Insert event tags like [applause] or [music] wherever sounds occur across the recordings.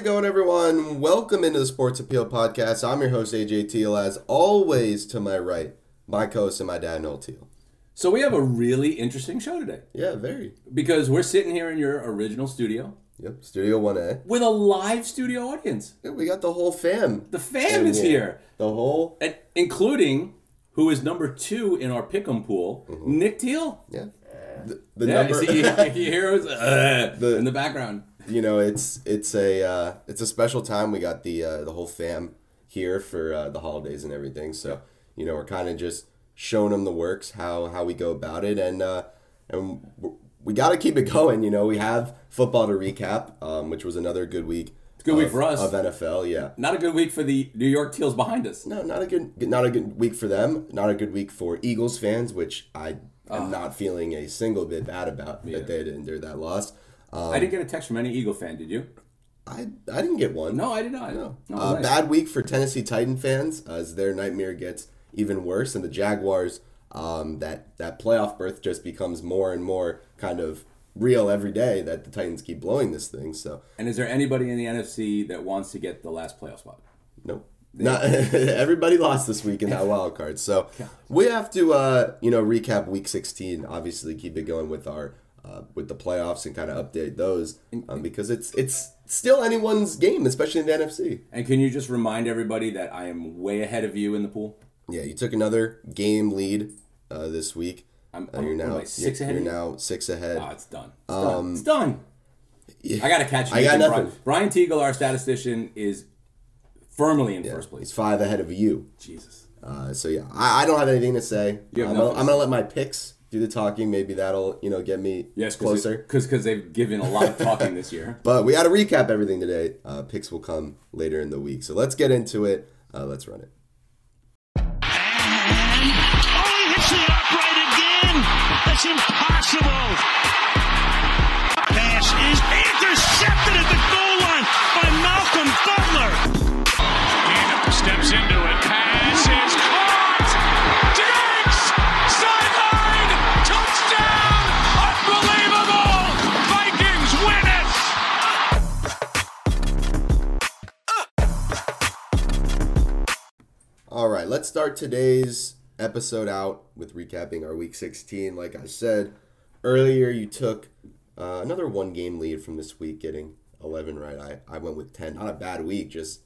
It going, everyone? Welcome into the Sports Appeal Podcast. I'm your host, AJ Teal. As always, to my right, my co-host and my dad, Noel Teal. So we have a really interesting show today Yeah, very. because we're sitting here in your original studio Yep, Studio 1A. with a live studio audience. Yeah, we got the whole fam. The fam is here, The whole, and including who is number two in our pick'em pool, Nick Teal. yeah. The, the Yeah, number, you see, [laughs] you hear uh, The- in the background. You know, it's it's a uh, it's a special time. We got the uh, the whole fam here for uh, the holidays and everything. So you know, we're kind of just showing them the works, how how we go about it, and uh, and we got to keep it going. You know, we have football to recap, um, which was another good week. It's a good week for us. of NFL. Yeah. Not a good week for the New York Teals behind us. No, not a good, not a good week for them. Not a good week for Eagles fans, which I am not feeling a single bit bad about that they didn't endure that loss. Um, I didn't get a text from any Eagle fan. Did you? I I didn't get one. No, I did not. No, Uh, nice. Bad week for Tennessee Titan fans as their nightmare gets even worse, and the Jaguars. Um, that that playoff berth just becomes more and more kind of real every day. That the Titans keep blowing this thing. So And is there anybody in the NFC that wants to get the last playoff spot? Nope. Not [laughs] everybody lost this week in that [laughs] wild card. So we have to uh, you know recap week 16. Obviously, keep it going with our uh, with the playoffs and kind of update those um, because it's it's still anyone's game, especially in the NFC. And can you just remind everybody that I am way ahead of you in the pool? Yeah, you took another game lead uh, this week. I'm, Uh, you're now am 6 you're, ahead you're now six ahead. Oh, it's done. It's done. It's done. Yeah. I got to catch you. I got Brian, nothing. Brian Teagle, our statistician, is firmly in first place. He's five ahead of you. Jesus. Uh, so yeah, I, I don't have anything to say. You have I'm, gonna, to I'm gonna let my picks do the talking. Maybe that'll you know get me Yes, closer. because because they've given a lot of talking this year. [laughs] But we got to recap everything today. Uh, picks will come later in the week. So let's get into it. Uh, let's run it. And oh, he hits the upright again. That's impossible. Pass is intercepted at the goal line by Malcolm Butler. Right, let's start today's episode out with recapping our week 16. Like I said earlier, you took uh, another one game lead from this week, getting 11 right. I, I went with 10. Not a bad week, just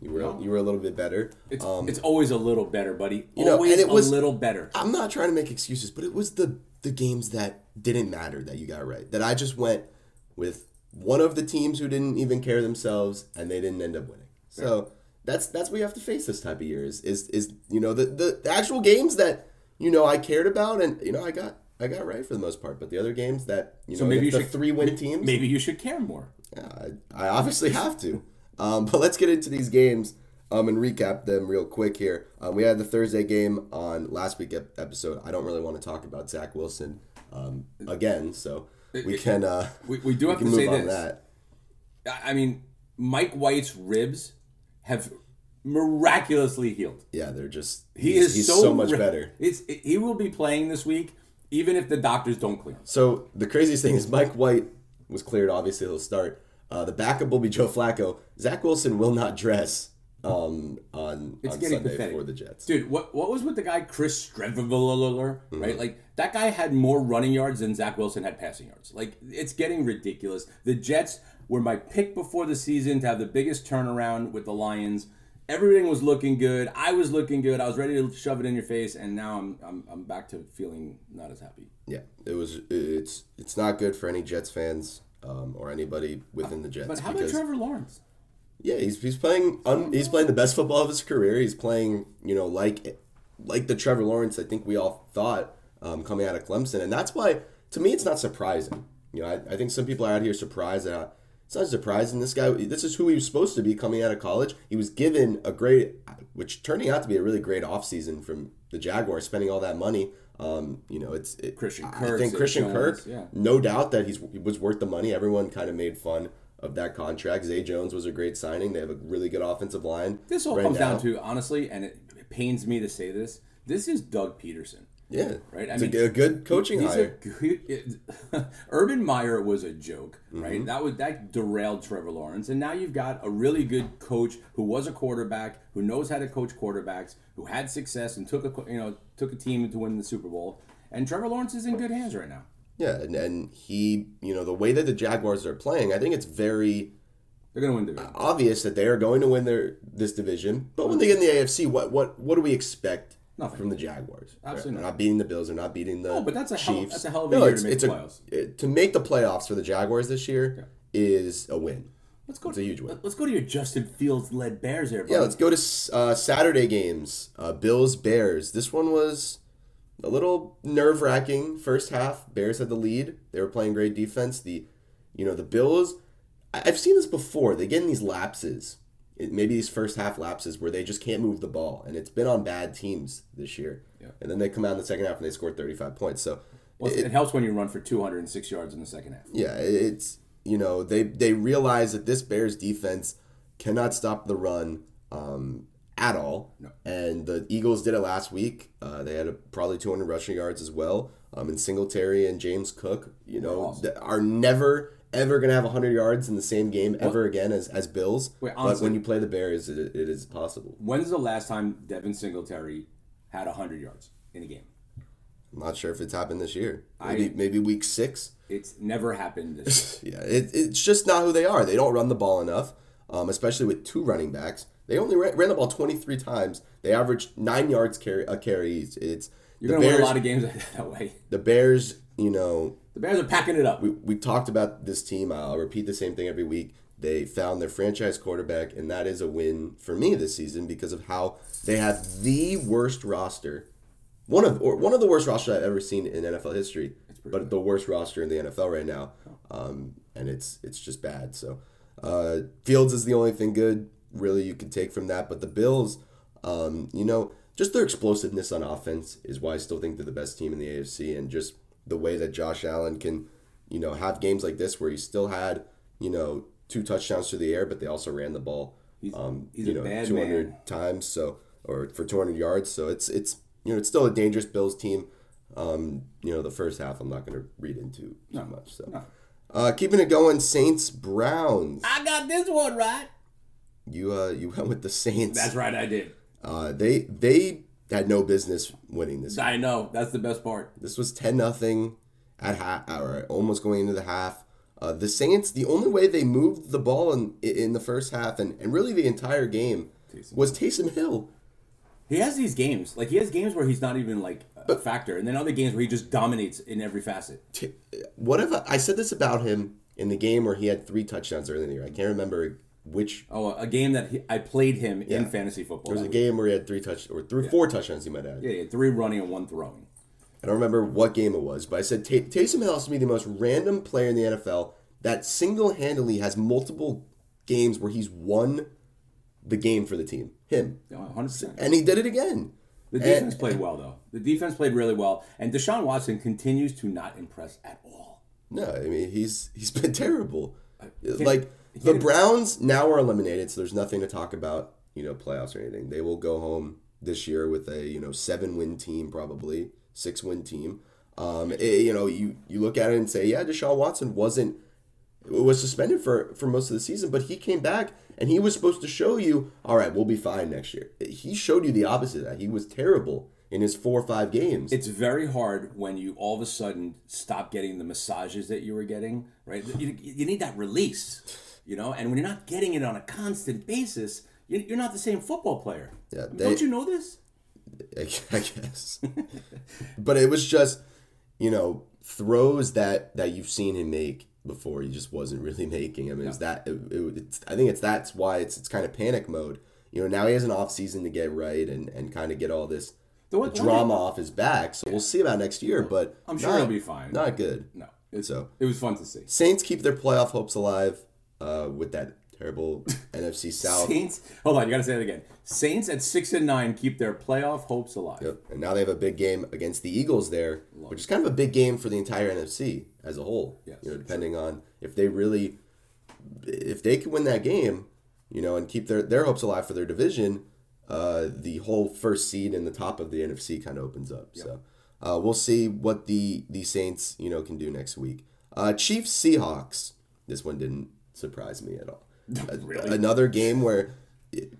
you were you were a little bit better. It's, Um, it's always a little better, buddy. You know, always and it was- a little better. I'm not trying to make excuses, but it was the the games that didn't matter that you got right. That I just went with one of the teams who didn't even care themselves and they didn't end up winning. So that's that's what you have to face this type of year is is, is you know the, the the actual games that you know I cared about and you know I got I got right for the most part, but the other games that you know maybe you should- three win teams Maybe you should care more. yeah, I, I obviously have to. Um, but let's get into these games um, and recap them real quick here. Um, we had the Thursday game on last week episode. I don't really want to talk about Zach Wilson um, again, so we can uh, We, we do have can to say on this. that. I mean, Mike White's ribs have miraculously healed. Yeah, they're just He is he's so, so, much ri- better. It's he will be playing this week, even if the doctors don't clear him. So the craziest thing is Mike White was cleared. Obviously, he'll start. Uh, the backup will be Joe Flacco. Zach Wilson will not dress um, on, It's on getting Sunday pathetic for the Jets. Dude, what what was with the guy Chris Streveler, Mm-hmm. right? Like that guy had more running yards than Zach Wilson had passing yards. Like it's getting ridiculous. The Jets were my pick before the season to have the biggest turnaround with the Lions. Everything was looking good. I was looking good. I was ready to shove it in your face, and now I'm I'm, I'm back to feeling not as happy. Yeah, it was. It's it's not good for any Jets fans um, or anybody within the Jets But how about Trevor Lawrence? yeah, he's he's playing un, he's playing the best football of his career. He's playing you know like like the Trevor Lawrence I think we all thought um, coming out of Clemson, and that's why to me it's not surprising. You know, I, I think some people are out here surprised that it's not surprising. This guy, this is who he was supposed to be coming out of college. He was given a great, which turning out to be a really great offseason from the Jaguars, spending all that money. Um, you know, it's it, Christian I Kirk, think Christian Jones, Kirk, yeah. no doubt that he's he was worth the money. Everyone kind of made fun of that contract. Zay Jones was a great signing. They have a really good offensive line. This all right comes now. down to honestly, and it, it pains me to say this. This is Doug Pederson. Yeah, Right, I It's mean, a, good coaching He's hire. a good, [laughs] Urban Meyer was a joke, right? Mm-hmm. That was that derailed Trevor Lawrence, and now you've got a really good coach who was a quarterback, who knows how to coach quarterbacks, who had success and took a you know took a team to win the Super Bowl. And Trevor Lawrence is in good hands right now. Yeah, and, and he, you know, the way that the Jaguars are playing, I think it's very They're going to win the division. obvious that they are going to win their this division. But when they get in the AFC, what what what do we expect Nothing. from the Jaguars? Absolutely they're not. beating the Bills. They're not beating the No, but that's a hell- Chiefs. that's a hell of a year to make the a- playoffs. it- to make the playoffs for the Jaguars this year is a win. Let's go. It's a huge win. Let's go to your Justin Fields led Bears there. Yeah, let's go to uh, Saturday games. Uh, Bills Bears. This one was a little nerve wracking. First half, Bears had the lead. They were playing great defense. The, you know, the Bills. I- I've seen this before. They get in these lapses. It, maybe these first half lapses where they just can't move the ball, and it's been on bad teams this year. Yeah. And then they come out in the second half and they score thirty five points. So Well, it, helps when you run for 206 yards in the second half. yeah, it's you know they they realize that this Bears defense cannot stop the run um, at all, no. and the Eagles did it last week. Uh, they had a, probably 200 rushing yards as well. Um, and Singletary and James Cook, you know, awesome. are never ever gonna have 100 yards in the same game ever again as as Bills. Wait, but when you play the Bears, it, it is possible. When's the last time Devin Singletary had 100 yards in a game? I'm not sure if it's happened this year. I- Maybe maybe week six. It's never happened this [laughs] Yeah, it, it's just not who they are. They don't run the ball enough, um, especially with two running backs. They only ran, ran the ball 23 times. They averaged nine yards carry a carry. It's, You're going to win a lot of games [laughs] that way. the Bears, you know, The Bears are packing it up. we, we talked about this team. I'll repeat the same thing every week. They found their franchise quarterback, and that is a win for me this season because of how they have the worst roster, one of or one of the worst rosters I've ever seen in NFL history, but the worst roster in the NFL right now, um, and it's it's just bad. So uh, Fields is the only thing good really you can take from that, but the Bills, um, you know, just their explosiveness on offense is why I still think they're the best team in the AFC, and just the way that Josh Allen can, you know, have games like this where he still had, you know, two touchdowns to the air, but they also ran the ball, um, he's you know, 200 man. times, so or for 200 yards. So it's it's you know it's still a dangerous Bills team. Um, you know, the first half I'm not going to read into too much. So, uh, keeping it going, Saints Browns. I got this one right. You uh you went with the Saints. That's right, I did. Uh, they they had no business winning this. I know. That's the best part. This was ten nothing at half, or almost going into the half. Uh, the Saints, the only way they moved the ball in in the first half and, and really the entire game was Taysom Hill. He has these games. Like, he has games where he's not even, like, a factor. And then other games where he just dominates in every facet. T- What if I, I said this about him in the game where he had three touchdowns earlier in the year? I can't remember which. Oh, a game that he, I played him in fantasy football. There was a game where he had three touch or three four touchdowns. He might add. Yeah, three running and one throwing. I don't remember what game it was, but I said Tay- Taysom Hill has to be the most random player in the NFL that single handedly has multiple games where he's won the game for the team. Him. Yeah, 100%. And he did it again. The defense played well, though. The defense played really well. And Deshaun Watson continues to not impress at all. No, I mean he's he's been terrible. Like the Browns now are eliminated, so there's nothing to talk about, you know, playoffs or anything. They will go home this year with a you know seven win team, probably six win team. Um, it- you know, you you look at it and say, yeah, Deshaun Watson wasn't was suspended for for most of the season, but he came back and he was supposed to show you, all right, we'll be fine next year. He showed you the opposite of that. He was terrible in his four or five games. It's very hard when you all of a sudden stop getting the massages that you were getting, right? You, you need that release, you know? And when you're not getting it on a constant basis, you- you're not the same football player. Yeah, they- Don't you know this? I [laughs] I guess. but it was just, you know, throws that that you've seen him make before. He just wasn't really [laughs] making. I mean, it's that. It, it, it's, I think it's that's why it's it's kind of panic mode. You know, now he has an off season to get right and and kind of get all this The one- drama off his back. So we'll see about next year. But I'm sure not- he'll be fine. Not good. No. It's, So- it was fun to see. Saints keep their playoff hopes alive uh, with that terrible [laughs] NFC South. Saints, hold on, you got to say it again. Saints at six and nine keep their playoff hopes alive. Yep. And now they have a big game against the Eagles there, which is kind of a big game for the entire NFC as a whole. Yes, you know, depending on if they really, if they can win that game, you know, and keep their their hopes alive for their division, uh, the whole first seed and the top of the NFC kind of opens up. Yep. So, uh, we'll see what the the Saints you know can do next week. Uh, Chiefs Seahawks. This one didn't surprise me at all. [laughs] Really? Another game where, it,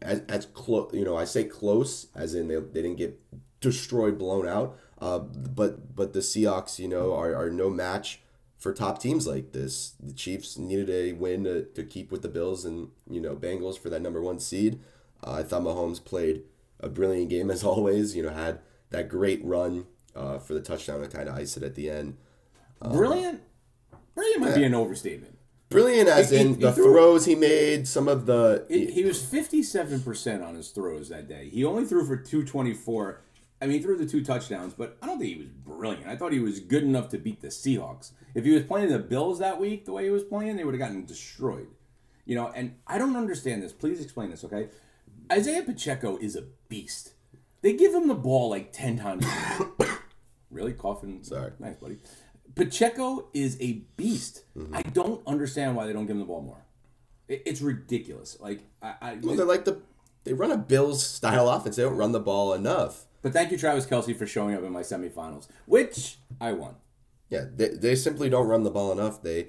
as, as close, you know, I say close as in they, they didn't get destroyed, blown out. Uh, but but the Seahawks, you know, are, are no match for top teams like this. The Chiefs needed a win to, to keep with the Bills and you know Bengals for that number one seed. Uh, I thought Mahomes played a brilliant game [laughs] as always. You know, had that great run uh, for the touchdown to kind of ice it at the end. Brilliant. Brilliant might be an overstatement. Brilliant as He- he- in he the threw- throws he made, some of the It, he was 57% on his throws that day. He only threw for 224. I mean, he threw the two touchdowns, but I don't think he was brilliant. I thought he was good enough to beat the Seahawks. If he was playing the Bills that week, the way he was playing, they would have gotten destroyed. You know, and I don't understand this. Please explain this, okay? Isaiah Pacheco is a beast. They give him the ball like 10 times. [coughs] really? Coughing? Sorry. Nice, buddy. Pacheco is a beast. Mm-hmm. I don't understand why they don't give him the ball more. It- It's ridiculous. Like I, I well, they're like the they run a Bills style offense. They don't run the ball enough. but thank you, Travis Kelce, for showing up in my semifinals, which I won. Yeah, they, they simply don't run the ball enough. They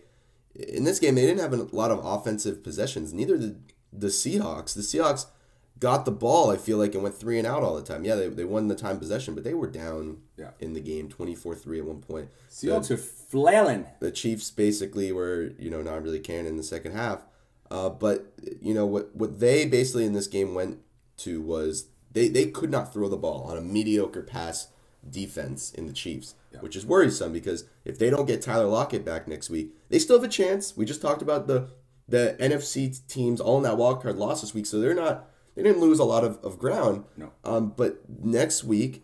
in this game they didn't have a lot of offensive possessions. Neither did the Seahawks. The Seahawks got the ball. I feel like and went three and out all the time. Yeah, they, they won the time possession, but they were down Yeah. in the game 24-3 at one point. Seahawks are flailing. the Chiefs basically were, you know, not really caring in the second half. Uh, but you know what what they basically in this game went to was they, they could not throw the ball on a mediocre pass defense in the Chiefs, which is worrisome because if they don't get Tyler Lockett back next week, they still have a chance. We just talked about the the NFC teams all in that wild card loss this week, so they're not they didn't lose a lot of, of ground. No. Um, but next week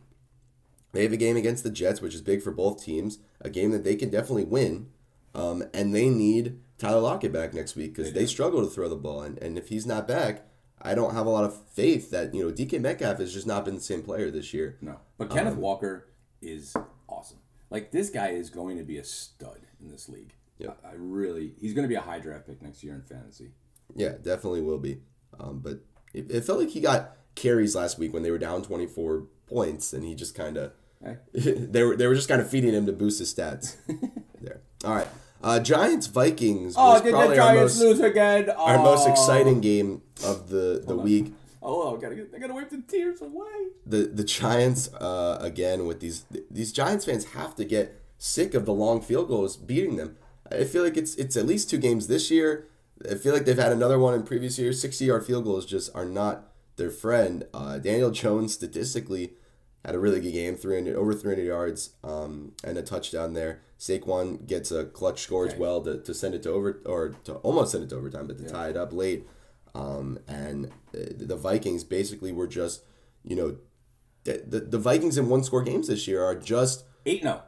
they have a game against the Jets, which is big for both teams, a game that they can definitely win. Um, and they need Tyler Lockett back next week because they, struggle to throw the ball. And, and if he's not back, I don't have a lot of faith that, you know, DK Metcalf has just not been the same player this year. No, but Kenneth Walker is awesome. Like this guy is going to be a stud in this league. Yeah. I, I really, he's going to be a high draft pick next year in fantasy. Yeah, definitely will be. Um, but it, it felt like he got carries last week when they were down 24 points, and he just kind of Hey. they were they were just kind of feeding him to boost his stats. [laughs] there. All right. Uh, Giants Vikings Oh, was did the Giants most, lose again? our most Oh. exciting game of the, the week. Oh, I gotta, get, I gotta wipe the tears away. the the Giants uh, again with these these Giants fans have to get sick of the long field goals beating them. I feel like it's it's at least two games this year. I feel like they've had another one in previous years. Sixty yard field goals just are not their friend. Uh, Daniel Jones statistically had a really good game, three hundred over three hundred yards um, and a touchdown there. Saquon gets a clutch score as well to, to send it to over or to almost send it to overtime, but to tie it up late. Um, and uh, the Vikings basically were just, you know, the, the, the Vikings in one score games this year are just 8 0.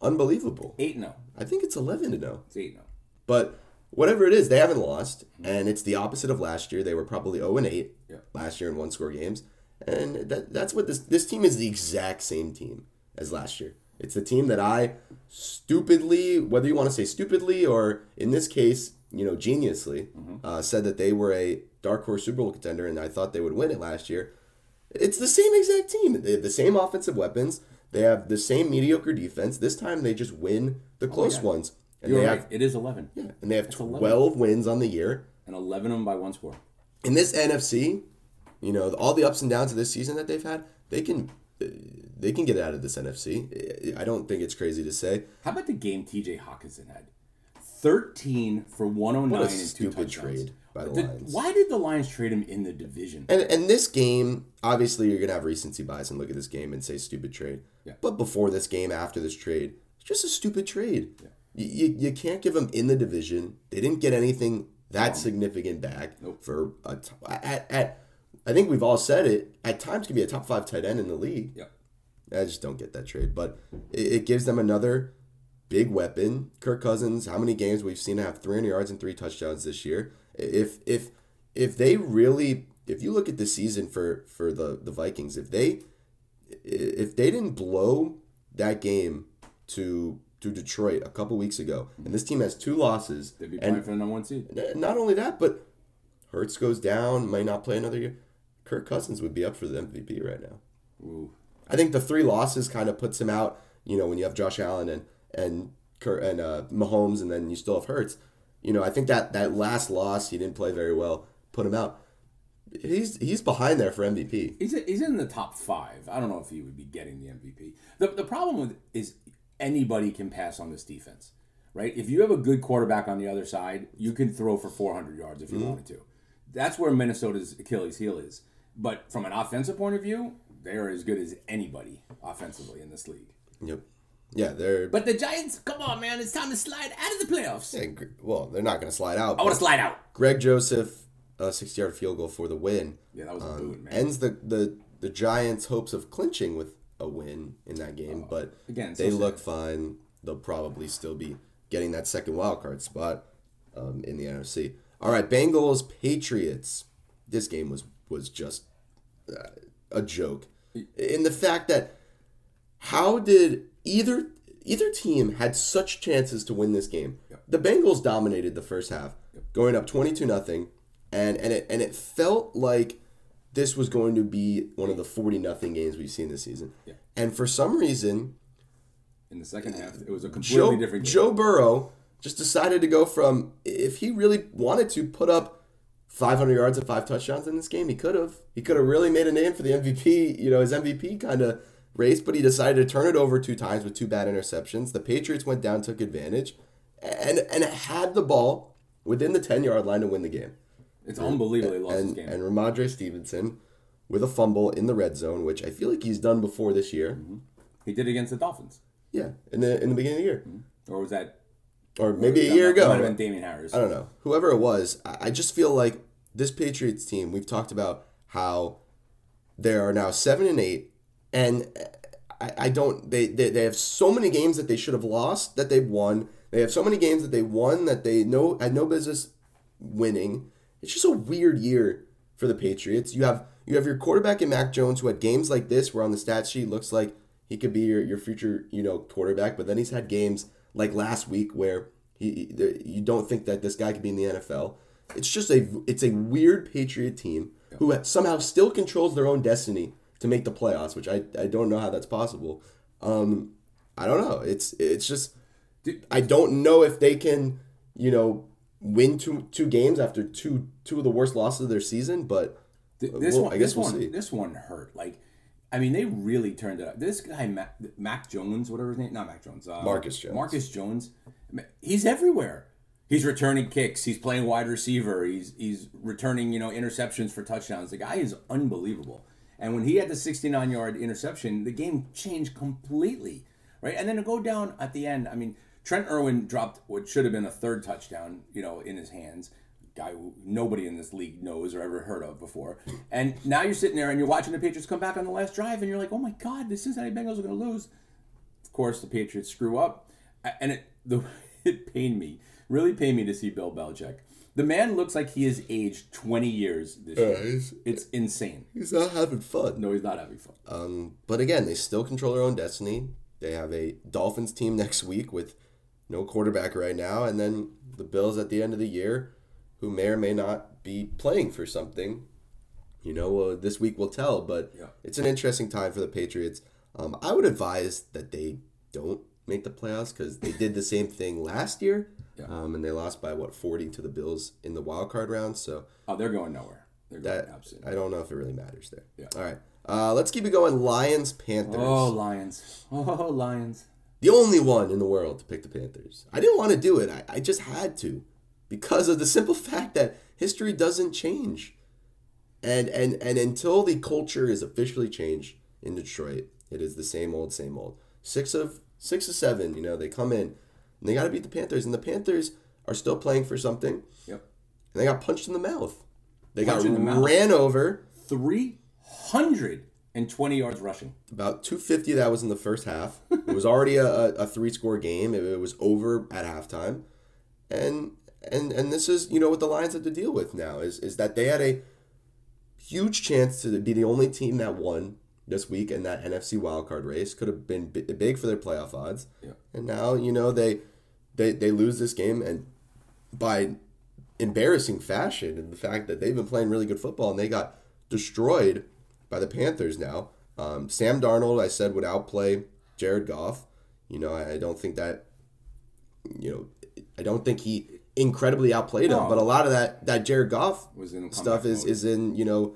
unbelievable. 8 0. I think it's 11 to know. It's 8 0. But whatever it is, they haven't lost. And it's the opposite of last year. They were probably 0 and 8 Yeah. last year in one score games. And that, that's what this this team is the exact same team as last year. It's the team that I stupidly, whether you want to say stupidly or in this case, you know, geniusly, uh, said that they were a dark horse Super Bowl contender, and I thought they would win it last year. It's the same exact team. They have the same offensive weapons. They have the same mediocre defense. This time they just win the close ones, and You're they right. have It is 11. yeah, and they have 11. twelve wins on the year. And 11 of them by one score. In this NFC, you know, all the ups and downs of this season that they've had, they can they can get out of this NFC. I don't think it's crazy to say. How about the game TJ Hockenson had? 13 for 109 What a and two touchdowns. trade by the Did- Lions. Why did the Lions trade him in the division? And and this game, obviously, you're gonna have recency bias and look at this game and say stupid trade. Yeah. But before this game, after this trade, it's just a stupid trade. You, you, you can't give them in the division. They didn't get anything that significant back Nope. for a at, at I think we've all said it. At times, can be a top five tight end in the league. Yep. I just don't get that trade, but it, it gives them another big weapon. Kirk Cousins, how many games we've seen have 300 yards and three touchdowns this year? If if if they really, if you look at the season for for the the Vikings, if they if they didn't blow that game to to Detroit a couple weeks ago, and this team has two losses, They'd be and playing for the number one seed. Not only that, but Hurts goes down, might not play another year. Kirk Cousins would be up for the MVP right now. Ooh. I think the three losses kind of puts him out. You know, when you have Josh Allen and and Kurt and uh, Mahomes, and then you still have Hurts. You know, I think that that last loss he didn't play very well, put him out. He's he's behind there for MVP. He's, he's in the top five. I don't know if he would be getting the MVP. The, the problem with is anybody can pass on this defense, right? If you have a good quarterback on the other side, you can throw for 400 yards if you mm-hmm. wanted to. That's where Minnesota's Achilles heel is. But from an offensive point of view, they're as good as anybody offensively in this league. Yep. Yeah, they're But the Giants, come on, man, it's time to slide out of the playoffs. yeah, well, they're not going to slide out. I want to slide out. Greg Joseph, a sixty-yard field goal for the win. Yeah, that was a um, boot, man. ends the, the the Giants' hopes of clinching with a win in that game, but again, they sad. look fine. They'll probably still be getting that second wild card spot um, in the NFC. All right, Bengals Patriots. This game was was just uh, a joke in the fact that how did either either team had such chances to win this game? The Bengals dominated the first half, going up twenty two nothing, and and it and it felt like this was going to be one of the forty nothing games we've seen this season. And for some reason, In the second half, it was a completely Joe different game. Joe Burrow just decided to go from if he really wanted to put up 500 yards and five touchdowns in this game, he could have. He could have really made a name for the MVP. You know, his MVP kind of race, but he decided to turn it over two times with two bad interceptions. The Patriots went down, took advantage, and and had the ball within the 10 yard line to win the game. It's unbelievable they lost And this game. and Rhamondre Stevenson with a fumble in the red zone, which I feel like he's done before this year. Mm-hmm. he did against the Dolphins. Yeah, in the in the beginning of the year, mm-hmm. Or was that or maybe a year ago. Might have been Damien Harris. I don't know. Whoever it was, I I just feel like this Patriots team, we've talked about how they are now seven and eight, and I, I don't they, they they have so many games that they should have lost that they've won. They have so many games that they won that they no had no business winning. It's just a weird year for the Patriots. You have you have your quarterback in Mac Jones who had games like this where on the stat sheet looks like he could be your, your future, you know, quarterback, but then he's had games like last week where he he- you don't think that this guy could be in the NFL. It's just a it's a weird Patriot team who somehow still controls their own destiny to make the playoffs, which I, I don't know how that's possible. Um, I don't know. It's it's just I don't know if they can, you know, win two two games after two two of the worst losses of their season, but Th- This well, one, I guess this we'll one, see. this one hurt. Like, I mean, they really turned it up. This guy, Mac, Mac Jones, whatever his name, not Mac Jones, uh, Marcus Jones. Marcus Jones. He's everywhere. He's returning kicks. He's playing wide receiver. He's he's returning you know interceptions for touchdowns. The guy is unbelievable. And when he had the 69 yard interception, the game changed completely, right? And then to go down at the end, I mean, Trent Irwin dropped what should have been a third touchdown, you know, in his hands. Guy who nobody in this league knows or ever heard of before. And now you're sitting there and you're watching the Patriots come back on the last drive, and you're like, oh my God, this isn't how the Cincinnati Bengals are going to lose. Of course, the Patriots screw up, and it [laughs] the it pained me, really pained me to see Bill Belichick. The man looks like he has aged 20 years this year. It's insane. he's not having fun. No, he's not having fun. Um, but again, they still control their own destiny. They have a Dolphins team next week with no quarterback right now, and then the Bills at the end of the year, who may or may not be playing for something. You know, uh, this week will tell, but Yeah. it's an interesting time for the Patriots. Um, I would advise that they don't make the playoffs because they did the same thing last year, Yeah. um, and they lost by what forty to the Bills in the wild card round. So Oh, they're going nowhere. They're going that absolutely. I don't know if it really matters there. Yeah. All right, uh, let's keep it going. Lions Panthers. Oh, Lions. [laughs] Oh, Lions. The only one in the world to pick the Panthers. I didn't want to do it. I, I just had to because of the simple [laughs] fact that history doesn't change. And and and until the culture is officially changed in Detroit, it is the same old, same old. Six of six of seven, you know, they come in and they got to beat the Panthers, and the Panthers are still playing for something, Yep. and they got punched in the mouth. They Punch got the mouth. ran over. 320 yards rushing. about 250 that was in the first half. It was already a, a, three score game. It, it was over at halftime. And and and this is you know what the lions have to deal with now is is that they had a huge chance to be the only team that won this week in that nfc wildcard race. Could have been bi- big for their playoff odds. Yeah. and now you know they they they lose this game and by embarrassing fashion and the fact that they've been playing really good football and they got destroyed by the Panthers now. Um, Sam Darnold, I said, would outplay Jared Goff. You know, I, I don't think that. You know, I don't think he incredibly outplayed him, but a lot of that that Jared Goff Was in stuff is mode. is in you know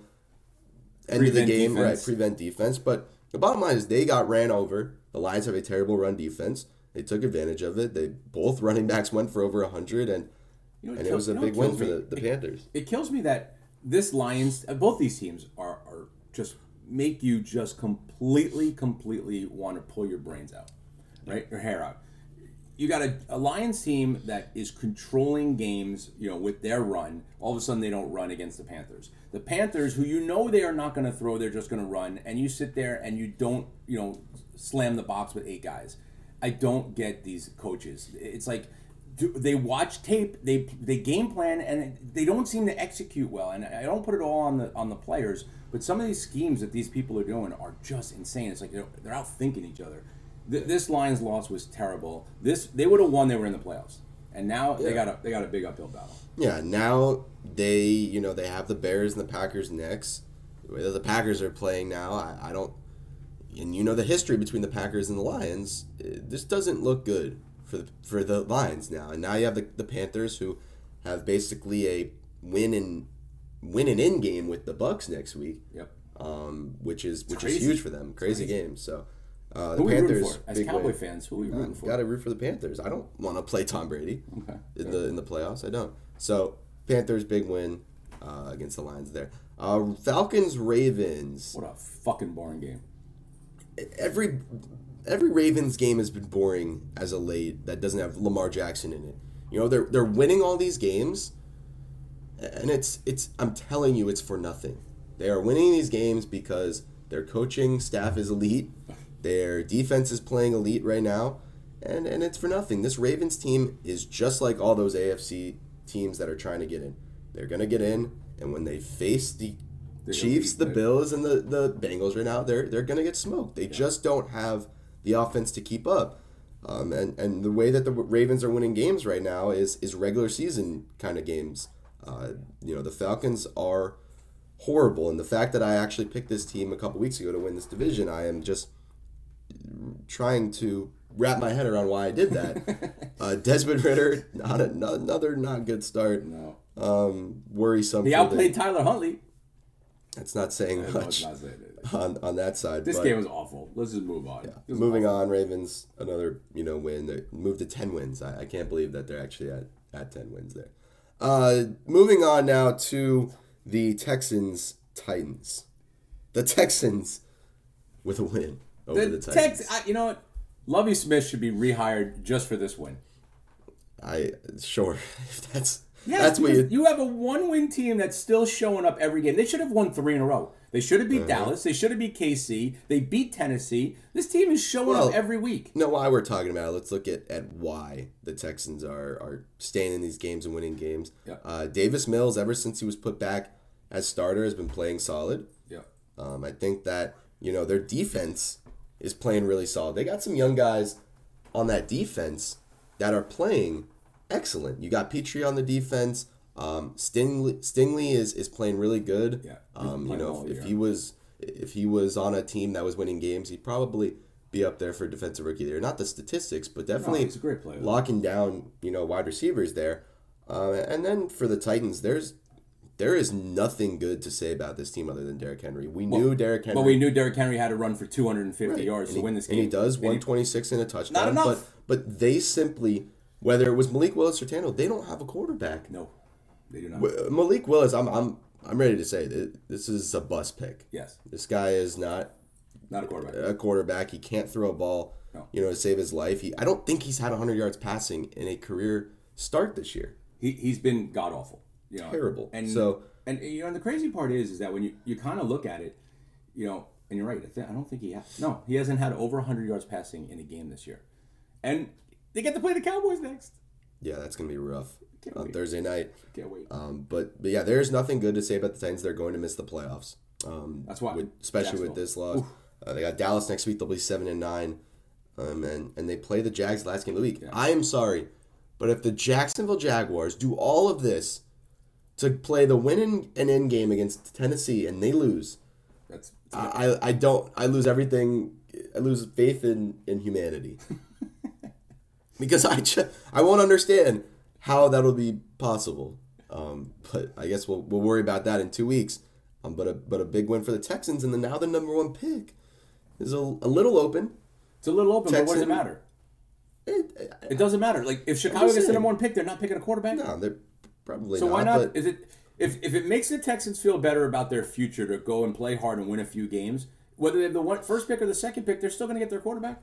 end of the game, defense. right? Prevent defense. But the bottom line is they got ran over. The Lions have a terrible run defense. They took advantage of it. They both [laughs] running backs went for over hundred, and You know, and it was a you know big win kills for the, the It- Panthers. It kills me that this Lions, uh, both these teams are just make you just completely, completely want to pull your brains out, right? Your hair out. You got a, a Lions team that is controlling games, you know, with their run. All of a sudden, they don't run against the Panthers. The Panthers, who you know they are not going to throw, they're just going to run, and you sit there and you don't, you know, slam the box with eight guys. I don't get these coaches. It's like do, they watch tape, they they game plan, and they don't seem to execute well. And I don't put it all on the on the players, but some of these schemes that these people are doing are just insane. It's like they're, they're out thinking each other. Th- this Lions loss was terrible. This they would have won. They were in the playoffs, and now they got a they got a big uphill battle. Yeah, now they you know they have the Bears and the Packers next. The way that the Packers are playing now, I, I don't. And you know the history between the Packers and the Lions. eh, This doesn't look good for the for the Lions now. And now you have the, the Panthers who have basically a win and win and in game with the Bucks next week, Yep. um, which is which is huge for them. Crazy game. So uh, the Who are we rooting Panthers for? As Cowboy win. fans, who are we rooting for? Got to root for the Panthers. I don't want to play Tom Brady Okay. in the in the playoffs. I don't. So Panthers big win uh, against the Lions there. Uh, Falcons Ravens. What a fucking boring game. Every every Ravens game has been boring as a late. That doesn't have Lamar Jackson in it. You know they're they're winning all these games, and it's it's. I'm telling you, it's for nothing. They are winning these games because their coaching staff is elite. Their defense is playing elite right now, and and it's for nothing. This Ravens team is just like all those AFC teams that are trying to get in. They're gonna get in, and when they face the They're Chiefs, the Bills, and the the Bengals right now, they're they're gonna get smoked. They just don't have the offense to keep up. Um, and and the way that the Ravens are winning games right now is is regular season kind of games. Uh, you know the Falcons are horrible, and the fact that I actually picked this team a couple weeks ago to win this division, I am just trying to wrap my head around why I did that. [laughs] uh, Desmond Ridder, not, another not good start. No. Um, worrisome. He outplayed Tyler Huntley. That's not saying much not saying. [laughs] on, on that side. This but game was awful. Let's just move on. Was moving awful. on, Ravens another you know win. They moved to ten wins. I, I can't believe that they're actually at, at ten wins there. Uh, moving on now to the Texans Titans. The Texans with a win over the, The Titans. Tex, I, you know what? Lovie Smith should be rehired just for this win. I sure if [laughs] that's Yes, that's what you. you have a one-win team that's still showing up every game. They should have won three in a row. They should have Uh-huh. beat Dallas. They should have beat KC. They beat Tennessee. This team is showing Well, up every week. No, why we're talking about it. Let's look at, at why the Texans are, are staying in these games and winning games. Yeah. Uh, Davis Mills, ever since he was put back as starter, has been playing solid. Yeah. Um, I think that you know their defense is playing really solid. They got some young guys on that defense that are playing excellent. You got Pitre on the defense. Um, Stingley, Stingley is, is playing really good. Yeah, Um, you know, well, if he was if he was on a team that was winning games, he'd probably be up there for defensive rookie there. Not the statistics, but definitely he's a great player. locking down you know wide receivers there. Uh, and then for the Titans, there's there is nothing good to say about this team other than Derrick Henry. We knew Derrick Henry. But we knew Derrick Henry had to run for 250 Right. yards And to he- win this game, And he does And he- 126 and a touchdown. Not enough. But but they simply, whether it was Malik Willis or Tannehill, they don't have a quarterback. No, they do not. W- Malik Willis, I'm I'm I'm ready to say that this is a bust pick. Yes, This guy is not not a quarterback. a quarterback. He can't throw a ball, No. you know, to save his life. He I don't think he's had 100 yards passing in a career start this year. He he's been god awful. You know, Terrible. And So- and you know, and the crazy part is, is that when you, you kind of look at it, you know, and you're right. I, think, I don't think he has. No, he hasn't had over 100 yards passing in a game this year, and they get to play the Cowboys next. Yeah, that's gonna be rough on. Thursday night. Can't wait. Um, but but yeah, there's nothing good to say about the Titans. They're going to miss the playoffs. Um, That's why. with, especially with this loss. Uh, they got Dallas next week. They'll be seven and nine, um, and and they play the Jags last game of the week. I am sorry, but if the Jacksonville Jaguars do all of this to play the win and, end game against Tennessee and they lose, That's I, I I don't. I lose everything. I lose faith in in humanity [laughs] because [laughs] I ju- I won't understand how that'll be possible. Um, but I guess we'll we'll worry about that in two weeks. Um, but a but a big win for the Texans, and then now the number one pick is a, a little open. it's a little open, but what does it matter? It, It doesn't matter. Like if Chicago gets the number one pick, they're not picking a quarterback. no, they're probably so not. why not? But Is it if if it makes the Texans feel better about their future to go and play hard and win a few games, whether they have the one, first pick or the second pick, they're still going to get their quarterback.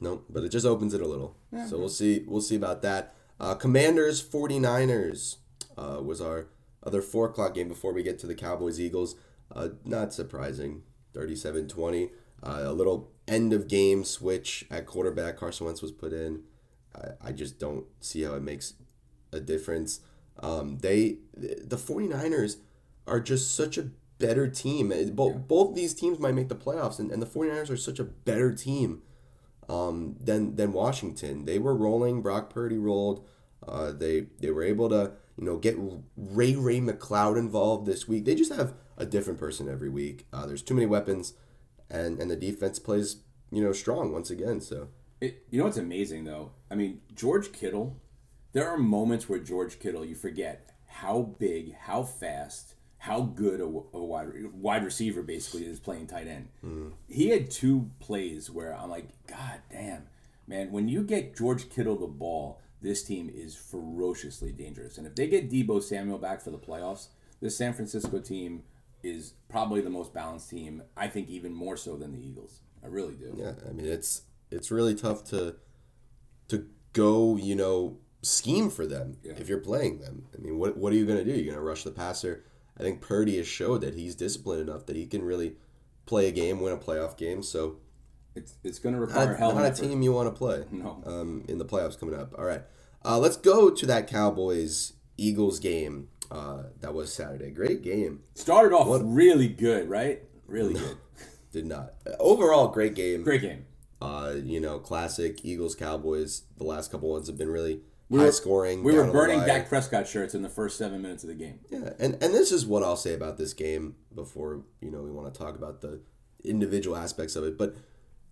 No, but it just opens it a little. So we'll see we'll see about that. Uh, Commanders 49ers uh, was our other 4 o'clock game before we get to the Cowboys Eagles. Uh, not surprising. 37 20. Uh, a little end of game switch at quarterback. Carson Wentz was put in. I, I just don't see how it makes a difference. Um, they the 49ers are just such a better team. Both, both these teams might make the playoffs, and, and the 49ers are such a better team um, than than Washington. They were rolling. Brock Purdy rolled. Uh, they they were able to you know get Ray Ray McCloud involved this week. They just have a different person every week. Uh, there's too many weapons, and and the defense plays you know strong once again. So It, you know what's amazing though? I mean, George Kittle. There are moments where George Kittle, you forget how big, how fast, how good a, a wide wide receiver basically is playing tight end. He had two plays where I'm like, God damn, man! When you get George Kittle the ball, this team is ferociously dangerous. And if they get Deebo Samuel back for the playoffs, this San Francisco team is probably the most balanced team. I think even more so than the Eagles. I really do. yeah, I mean it's it's really tough to to go you know scheme for them if you're playing them. I mean, what what are you gonna do? You're gonna rush the passer. I think Purdy has showed that he's disciplined enough that he can really play a game, win a playoff game. So It's it's going to require not, hell of not a team you want to play [laughs] No. um, in the playoffs coming up. All right, uh, let's go to that Cowboys Eagles game uh, that was Saturday. Great game. Started off really good, right? Really good. [laughs] Did not overall great game. Great game. Uh, you know, classic Eagles Cowboys. The last couple ones have been really high scoring. We were burning. Dak Prescott shirts in the first seven minutes of the game. Yeah, and and this is what I'll say about this game before you know we want to talk about the individual aspects of it. But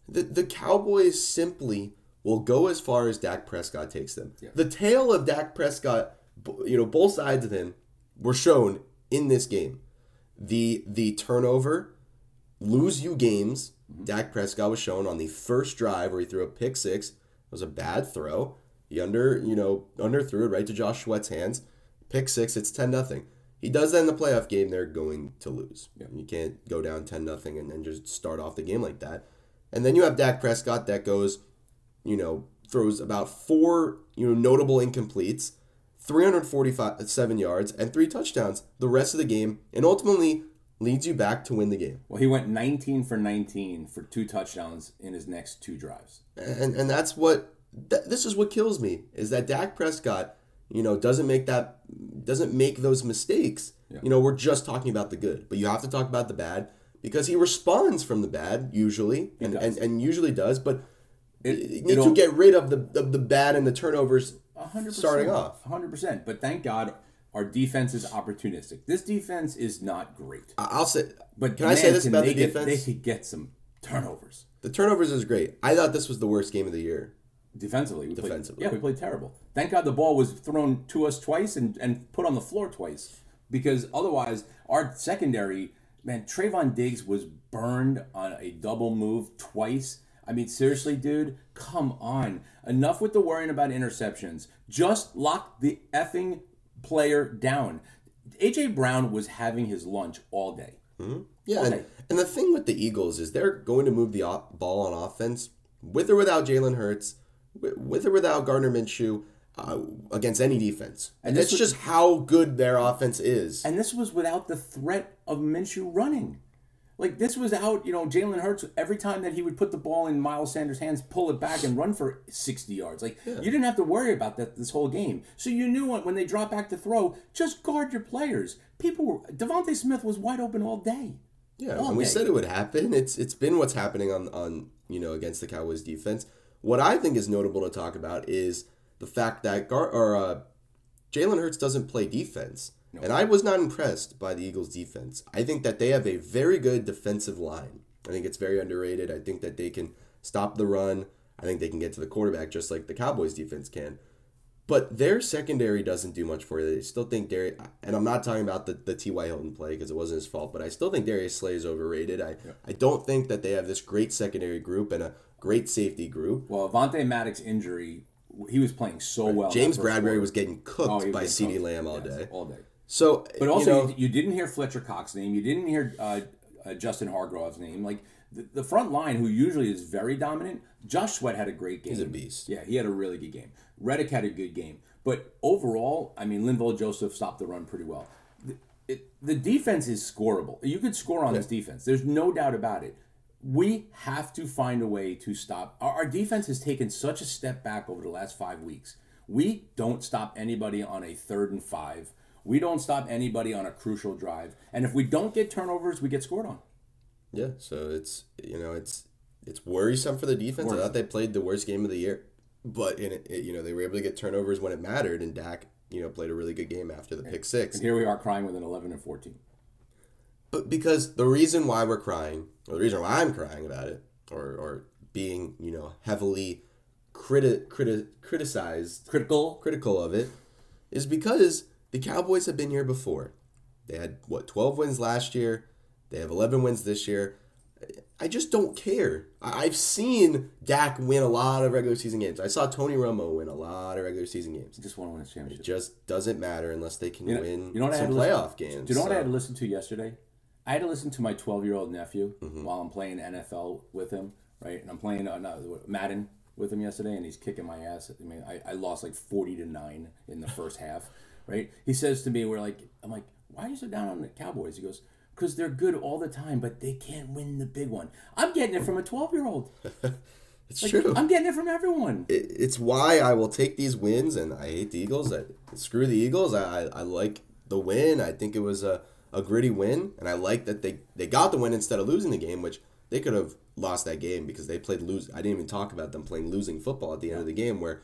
the the Cowboys simply will go as far as Dak Prescott takes them. The tale of Dak Prescott, you know, both sides of him were shown in this game. The the turnover, lose you games. Mm-hmm. Dak Prescott was shown on the first drive where he threw a pick six. It was a bad throw. He under you know underthrew it right to Josh Sweat's hands. Pick six. It's ten nothing. He does that in the playoff game. They're going to lose. You can't go down ten nothing and then just start off the game like that. And then you have Dak Prescott that goes, you know, throws about four you know notable incompletes, 347 yards and three touchdowns the rest of the game, and ultimately leads you back to win the game. Well, he went 19 for 19 for two touchdowns in his next two drives. and and that's what th- this is what kills me is that Dak Prescott, you know, doesn't make that doesn't make those mistakes. You know, we're just talking about the good, but you have to talk about the bad because he responds from the bad usually, and, and and usually does. But It, you need to get rid of the of the bad and the turnovers 100%, starting off. 100%. But thank God our defense is opportunistic. This defense is not great. I'll say, But can I say this about the get- defense? they could get some turnovers. the turnovers is great. I thought this was the worst game of the year. Defensively, we Defensively. Played, yeah, we played terrible. Thank God the ball was thrown to us twice and, and put on the floor twice, because otherwise our secondary, man, Trevon Diggs was burned on a double move twice. I mean, seriously, dude, come on. Enough with the worrying about interceptions. Just lock the effing player down. AJ Brown was having his lunch all day. Mm-hmm. Yeah, Okay. and, and the thing with the Eagles is they're going to move the op- ball on offense with or without Jalen Hurts, with or without Gardner Minshew, uh, against any defense. And And this it's was- just how good their offense is. And this was without the threat of Minshew running. Like this was out, you know, Jalen Hurts every time that he would put the ball in Miles Sanders' hands, pull it back and run for sixty yards. Like you didn't have to worry about that this whole game. So you knew when, when they drop back to throw, just guard your players. People were DeVonta Smith was wide open all day. Yeah, all and we said it would happen. It's it's been what's happening on on you know against the Cowboys defense. What I think is notable to talk about is the fact that Gar or uh, Jalen Hurts doesn't play defense, And I was not impressed by the Eagles' defense. I think that they have a very good defensive line. I think it's very underrated. I think that they can stop the run. I think they can get to the quarterback just like the Cowboys' defense can. But their secondary doesn't do much for you. They still think Darius, and I'm not talking about the, the T.Y. Hilton play because it wasn't his fault, but I still think Darius Slay is overrated. I, I don't think that they have this great secondary group and a great safety group. Well, Avonte Maddox injury, he was playing so well. James Bradberry quarter. was getting cooked Oh, was by CeeDee Lamb all Yes, day. all day. So, But also, you you, know, you didn't hear Fletcher Cox's name. You didn't hear uh, uh, Justin Hargrove's name. Like the, the front line, who usually is very dominant, Josh Sweat had a great game. He's a beast. Yeah, he had a really good game. Reddick had a good game. But overall, I mean, Linval Joseph stopped the run pretty well. The, it, the defense is scoreable. You could score on this defense. There's no doubt about it. We have to find a way to stop. Our, our defense has taken such a step back over the last five weeks. We don't stop anybody on a third and five. We don't stop anybody on a crucial drive. And if we don't get turnovers, we get scored on. Yeah. So it's you know it's it's worrisome for the defense. I thought they played the worst game of the year, but in it, it, you know they were able to get turnovers when it mattered, and Dak you know played a really good game after the pick six. And here we are crying with an 11 and 14. But because the reason why we're crying, or the reason why I'm crying about it, or or being you know heavily criti- criti- criticized Critical. critical of it is because the Cowboys have been here before. They had what 12 wins last year. They have 11 wins this year. I just don't care. I've seen Dak win a lot of regular season games. I saw Tony Romo win a lot of regular season games. Just want to win a championship. It just doesn't matter unless they can You know, win you know what some to listen- playoff games. Do you know what I had to listen to yesterday? I had to listen to my 12 year old nephew Mm-hmm. while I'm playing NFL with him, right? And I'm playing uh, no, Madden with him yesterday, and he's kicking my ass. I mean, I, I lost like 40 to nine in the first half, right? He says to me, "We're like, I'm like, why are you so down on the Cowboys?" He goes. Because they're good all the time, but they can't win the big one. I'm getting it from a 12 year old. [laughs] It's true. I'm getting it from everyone. it, it's why I will take these wins, and I hate the Eagles. I screw the Eagles. I, I, I like the win. I think it was a, a gritty win, and I like that they, they got the win instead of losing the game, which they could have lost that game because they played lose. I didn't even talk about them playing losing football at the end of the game, where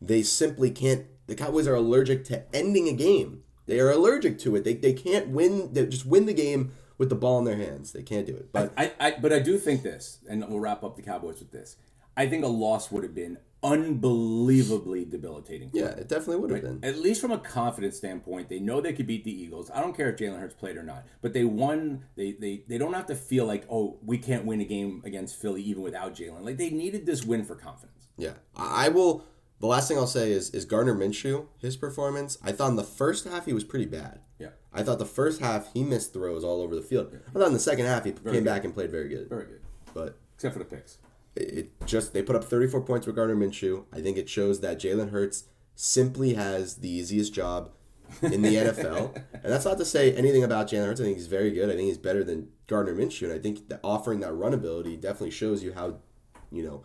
they simply can't. The Cowboys are allergic to ending a game. They are allergic to it. They, they can't win. They just win the game with the ball in their hands. They can't do it. But I, I, but I do think this, and we'll wrap up the Cowboys with this. I think a loss would have been unbelievably debilitating. for yeah, it definitely would have been. At least from a confidence standpoint, they know they could beat the Eagles. I don't care if Jalen Hurts played or not, but they won. They they, they don't have to feel like oh we can't win a game against Philly even without Jalen. Like they needed this win for confidence. Yeah, I I will. The last thing I'll say is is Gardner Minshew. His performance. I thought in the first half he was pretty bad. Yeah. I thought the first half he missed throws all over the field. I thought in the second half he came back and played very good. Very good, But except for the picks. it, it just they put up 34 points with Gardner Minshew. I think it shows that Jalen Hurts simply has the easiest job in the NFL. [laughs] And that's not to say anything about Jalen Hurts. I think he's very good. I think he's better than Gardner Minshew. And I think that offering that run ability definitely shows you how, you know,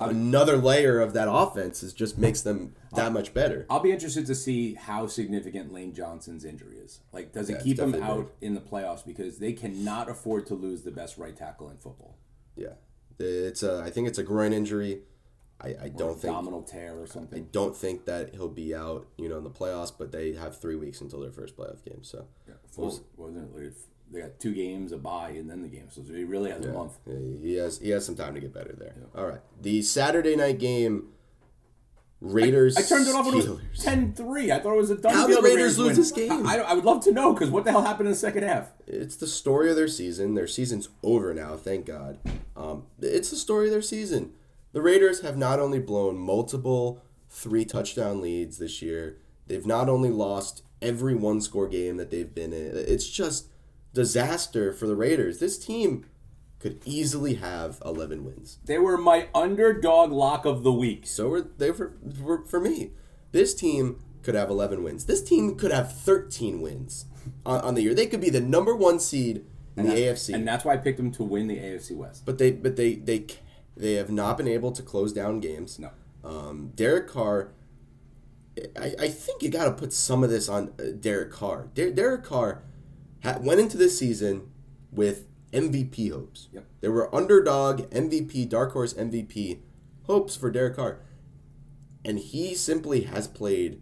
another layer of that offense is just makes them that much better. I'll be interested to see how significant Lane Johnson's injury is. Like, does it Yeah, keep him out in the playoffs because they cannot afford to lose the best right tackle in football? Yeah, it's a. I think it's a groin injury. I, I don't think Abdominal tear or something. I don't think that he'll be out. You know, in the playoffs, but they have three weeks until their first playoff game. So Four, wasn't it? They got two games, a bye, and then the game. So he really has a month. yeah, he has he has some time to get better there. All right, the Saturday night game. Raiders. I turned it off when it was Steelers. 10-3. I thought it was a done How deal. the the Raiders lose win. this game? I, I would love to know because what the hell happened in the second half? It's the story of their season. Their season's over now, thank God. Um, it's the story of their season. The Raiders have not only blown multiple three touchdown leads this year, they've not only lost every one score game that they've been in. It's just disaster for the Raiders. This team could easily have 11 wins. They were my underdog lock of the week. So were they for, for, for me. This team could have 11 wins. This team could have 13 wins on, on the year. They could be the number one seed in the AFC. And that's why I picked them to win the AFC West. But they, but they, they, they have not been able to close down games. No. Um, Derek Carr. I, I think you got to put some of this on uh, Derek Carr. Der- Derek Carr went into this season with MVP hopes. Yep. There were underdog MVP, dark horse MVP hopes for Derek Carr, and he simply has played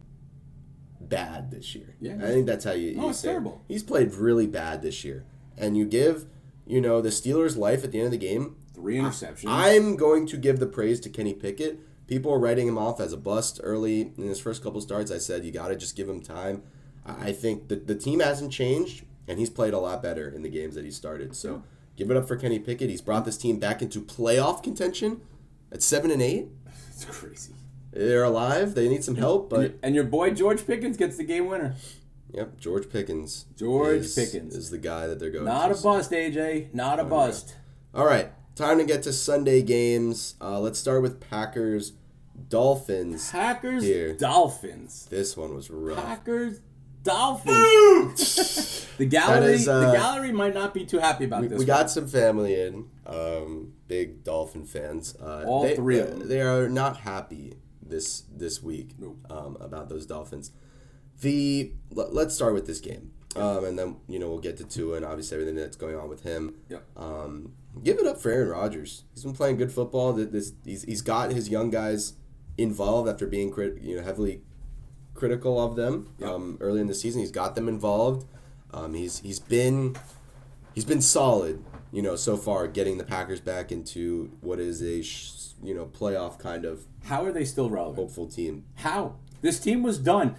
bad this year. Yeah. I think that's how you. No, you it's it. terrible. He's played really bad this year, and you give you know the Steelers life at the end of the game. Three interceptions. I'm going to give the praise to Kenny Pickett. People are writing him off as a bust early in his first couple starts. I said you got to just give him time. I I think the the team hasn't changed, and he's played a lot better in the games that he started. So give it up for Kenny Pickett. He's brought this team back into playoff contention at seven and eight. [laughs] it's crazy. They're alive. They need some help, but And your boy George Pickens gets the game winner. yep, George Pickens. George is, Pickens. is the guy that they're going. Not to. a bust, AJ. Not a bust. All right, time to get to Sunday games. Uh, let's start with Packers, Dolphins. Packers, Here. Dolphins. This one was rough. Packers, Dolphins. [laughs] the gallery, is, uh, the gallery might not be too happy about this. We one. got some family in, um, big Dolphin fans. Uh, All they, three of they- them. They are not happy this this week Nope. um, about those Dolphins. The let, let's start with this game, um, and then you know we'll get to Tua and obviously everything that's going on with him. Yep. Um, give it up for Aaron Rodgers. He's been playing good football. Th- This he's, he's got his young guys involved after being crit, you know heavily critical of them Yep. um, early in the season. He's got them involved. Um, he's he's been he's been solid, you know, so far getting the Packers back into what is a sh- you know playoff kind of How are they still relevant? hopeful team. How? This team was done.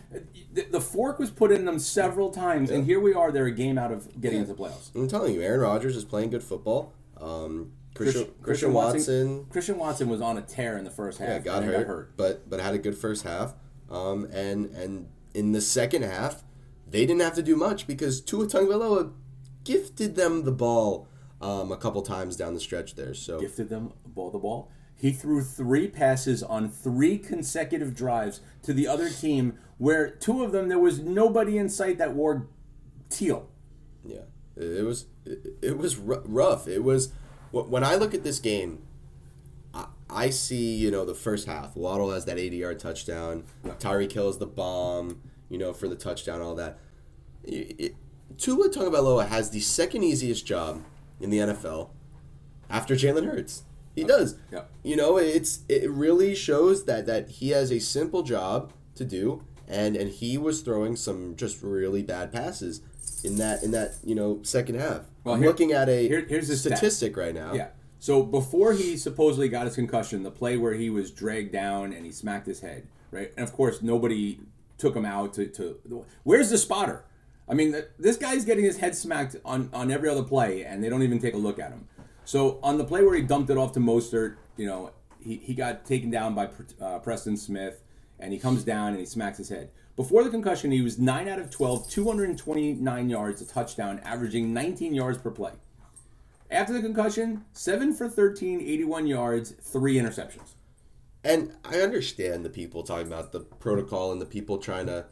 The, the fork was put in them several times, and here we are. They're a game out of getting into the playoffs. I'm telling you, Aaron Rodgers is playing good football. Um, Christian, Christian- Christian Watson, Christian Watson was on a tear in the first half. yeah, got and then hurt, but but had a good first half. Um, and and in the second half, they didn't have to do much because Tua Tagovailoa gifted them the ball um, a couple times down the stretch there. So Gifted them ball the ball. He threw three passes on three consecutive drives to the other team, where two of them there was nobody in sight that wore teal. Yeah, it was it, it was rough. It was when I look at this game, I, see you know the first half. Waddle has that eighty yard touchdown. Tyreek kills the bomb. You know for the touchdown, all that. It, it, Tua Tagovailoa has the second easiest job in the NFL after Jalen Hurts. He does. Yeah. You know, it's it really shows that that he has a simple job to do, and and he was throwing some just really bad passes in that in that you know second half. Well, I'm here- looking at a here- here's the stat. statistic right now. Yeah. So before he supposedly got his concussion, the play where he was dragged down and he smacked his head, right? And of course, nobody took him out to. to where's the spotter? I mean, th- this guy's getting his head smacked on, on every other play, and they don't even take a look at him. So on the play where he dumped it off to Mostert, you know, he, he got taken down by uh, Preston Smith, and he comes down and he smacks his head. Before the concussion, he was 9 out of 12, 229 yards, a touchdown, averaging 19 yards per play. After the concussion, 7 for 13, 81 yards, 3 interceptions. And I understand the people talking about the protocol and the people trying to,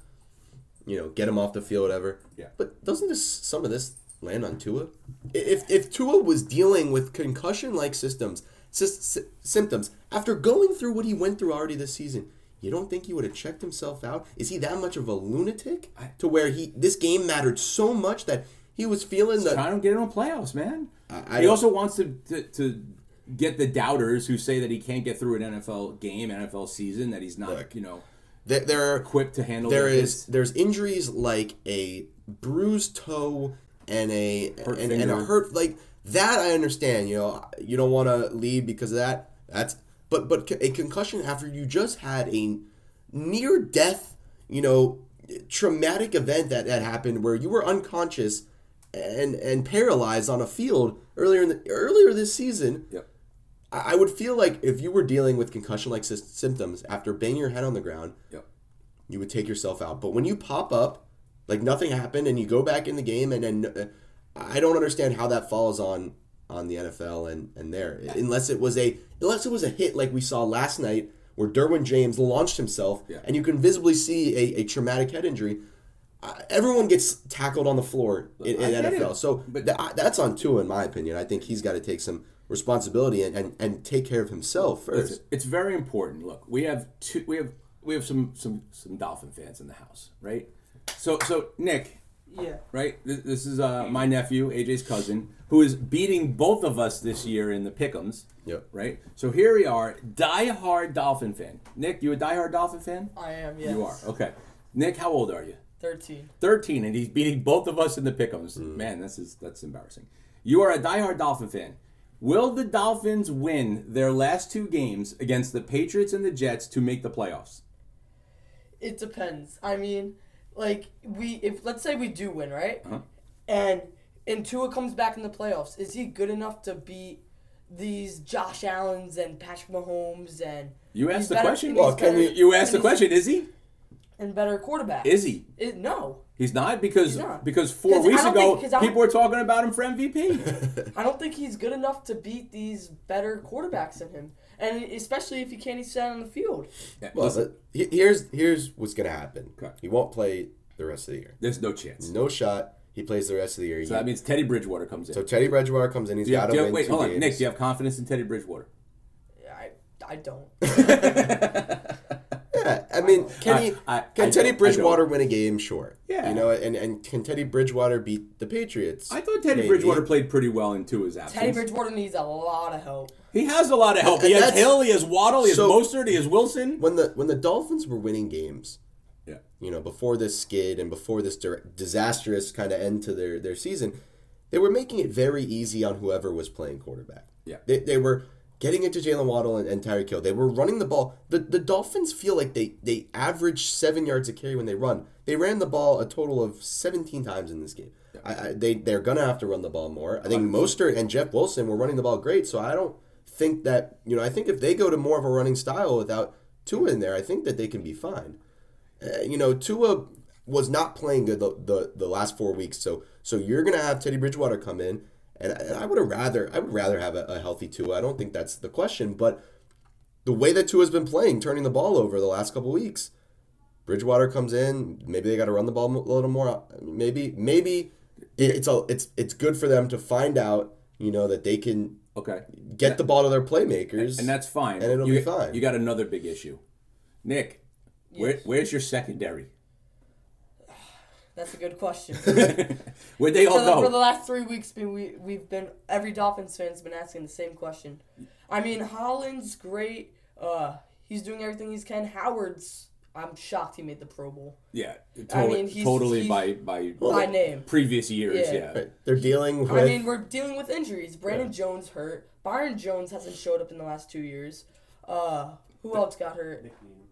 you know, get him off the field, whatever. Yeah. But doesn't this some of this land on Tua? If if Tua was dealing with concussion-like systems sys- sy- symptoms after going through what he went through already this season, you don't think he would have checked himself out? Is he that much of a lunatic to where he this game mattered so much that he was feeling the Trying to get in playoffs, man. I he also wants to, to, to get the doubters who say that he can't get through an NFL game, NFL season, that he's not, Look. you know, there, there are equipped to handle There is hits. there's injuries like a bruised toe and a Hurt and, and a hurt like that I understand you know you don't want to leave because of that that's but but a concussion after you just had a near death you know traumatic event that that happened where you were unconscious and and paralyzed on a field earlier in the earlier this season Yep. I I would feel like if you were dealing with concussion-like sys- symptoms after banging your head on the ground, Yep. you would take yourself out. But when you pop up, like nothing happened, and you go back in the game, and then uh, I don't understand how that falls on on the NFL and and there, unless it was a unless it was a hit like we saw last night where Derwin James launched himself, Yeah. and you can visibly see a, a traumatic head injury. Uh, everyone gets tackled on the floor in, in NFL, it. so But- th- that's on Tua, in my opinion. I think he's got to take some responsibility and, and, and take care of himself first. Listen, it's very important. Look, we have two. We have we have some some some Dolphin fans in the house, right? So so Nick, Yeah. right? This, this is uh, my nephew, AJ's cousin, who is beating both of us this year in the Pickums. Yep. Right. So here we are, diehard Dolphin fan. Nick, you a diehard Dolphin fan? I am, yes. You are okay. Nick, how old are you? 13. 13, and he's beating both of us in the pick'ems. Man, this is that's embarrassing. You are a diehard Dolphin fan. Will the Dolphins win their last two games against the Patriots and the Jets to make the playoffs? It depends. I mean, like we if let's say we do win, right? Uh-huh. And and Tua comes back in the playoffs. Is he good enough to beat these Josh Allens and Patrick Mahomes and You asked the better- question. and Well, he's can better- you, you asked the question. Is he? And better quarterback. Is he? It, no, He's not because He's not. because four 'Cause I weeks ago think- 'cause I don't- people were talking about him for MVP. [laughs] I don't think he's good enough to beat these better quarterbacks than him, and especially if he can't even stand on the field. Yeah, Well, listen, but here's here's what's gonna happen. Okay. He won't play the rest of the year. there's no chance. No shot. He plays the rest of the year. So that means Teddy Bridgewater comes in. so Teddy Bridgewater comes in. He's got do to you- win wait, two hold on, games. Nick. Do you have confidence in Teddy Bridgewater? I, I don't. [laughs] [laughs] Yeah, I mean, can he? I- I- can I Teddy Bridgewater win a game? Sure. Yeah. You know, and and can Teddy Bridgewater beat the Patriots? I thought Teddy Maybe. Bridgewater played pretty well in Tua's absence. Teddy Bridgewater needs a lot of help. He has a lot of help. He has Hill, he has Waddle, he has Mostert, he has Wilson. when the when the Dolphins were winning games, Yeah. you know, before this skid and before this disastrous kind of end to their, their season, they were making it very easy on whoever was playing quarterback. Yeah. They, they were getting into Jaylen Waddle and, and Tyreek Hill. They were running the ball. The, the Dolphins feel like they, they average seven yards a carry when they run. They ran the ball a total of 17 times in this game. I, I, they, they're going to have to run the ball more. I think Mostert and Jeff Wilson were running the ball great, so I don't think that, you know, I think if they go to more of a running style without Tua in there, I think that they can be fine. Uh, you know, Tua was not playing good the, the, the last four weeks, so so you're gonna have Teddy Bridgewater come in, and, and I would have rather I would rather have a, a healthy Tua. I don't think that's the question, but the way that Tua's been playing, turning the ball over the last couple weeks, Bridgewater comes in. Maybe they got to run the ball a little more. Maybe maybe it, it's a, it's it's good for them to find out, you know, that they can Okay. get the ball to their playmakers, And that's fine. and it'll you, be fine. You got another big issue. Nick, where, where's your secondary? That's a good question. [laughs] [laughs] Where'd they all for, the, for the last three weeks, we, we we've been every Dolphins fan's been asking the same question. I mean, Holland's great. Uh, he's doing everything he can. Howard's. I'm shocked he made the Pro Bowl Yeah, I totally, mean, he's- totally he's- by by by name. previous years. Yeah. Yeah. They're dealing with. I mean, we're dealing with injuries. Brandon Jones hurt. Byron Jones hasn't showed up in the last two years. Uh, who else got hurt?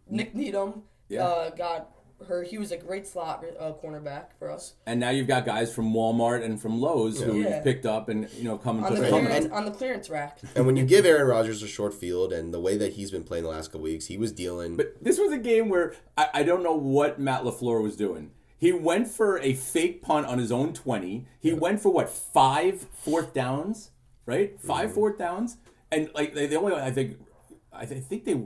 Nik Needham. Yeah. Uh, got hurt. He was a great slot uh, cornerback for us. And now you've got guys from Walmart and from Lowe's who Yeah. you've picked up and you know come On into the, the clearance, And- on the clearance rack. And when you give Aaron Rodgers a short field and the way that he's been playing the last couple weeks, he was dealing. But this was a game where I, I don't know what Matt LaFleur was doing. He went for a fake punt on his own 20. He went for what, five fourth downs? Right? 5 Mm-hmm. fourth downs? And like they, they only I think I thi- think they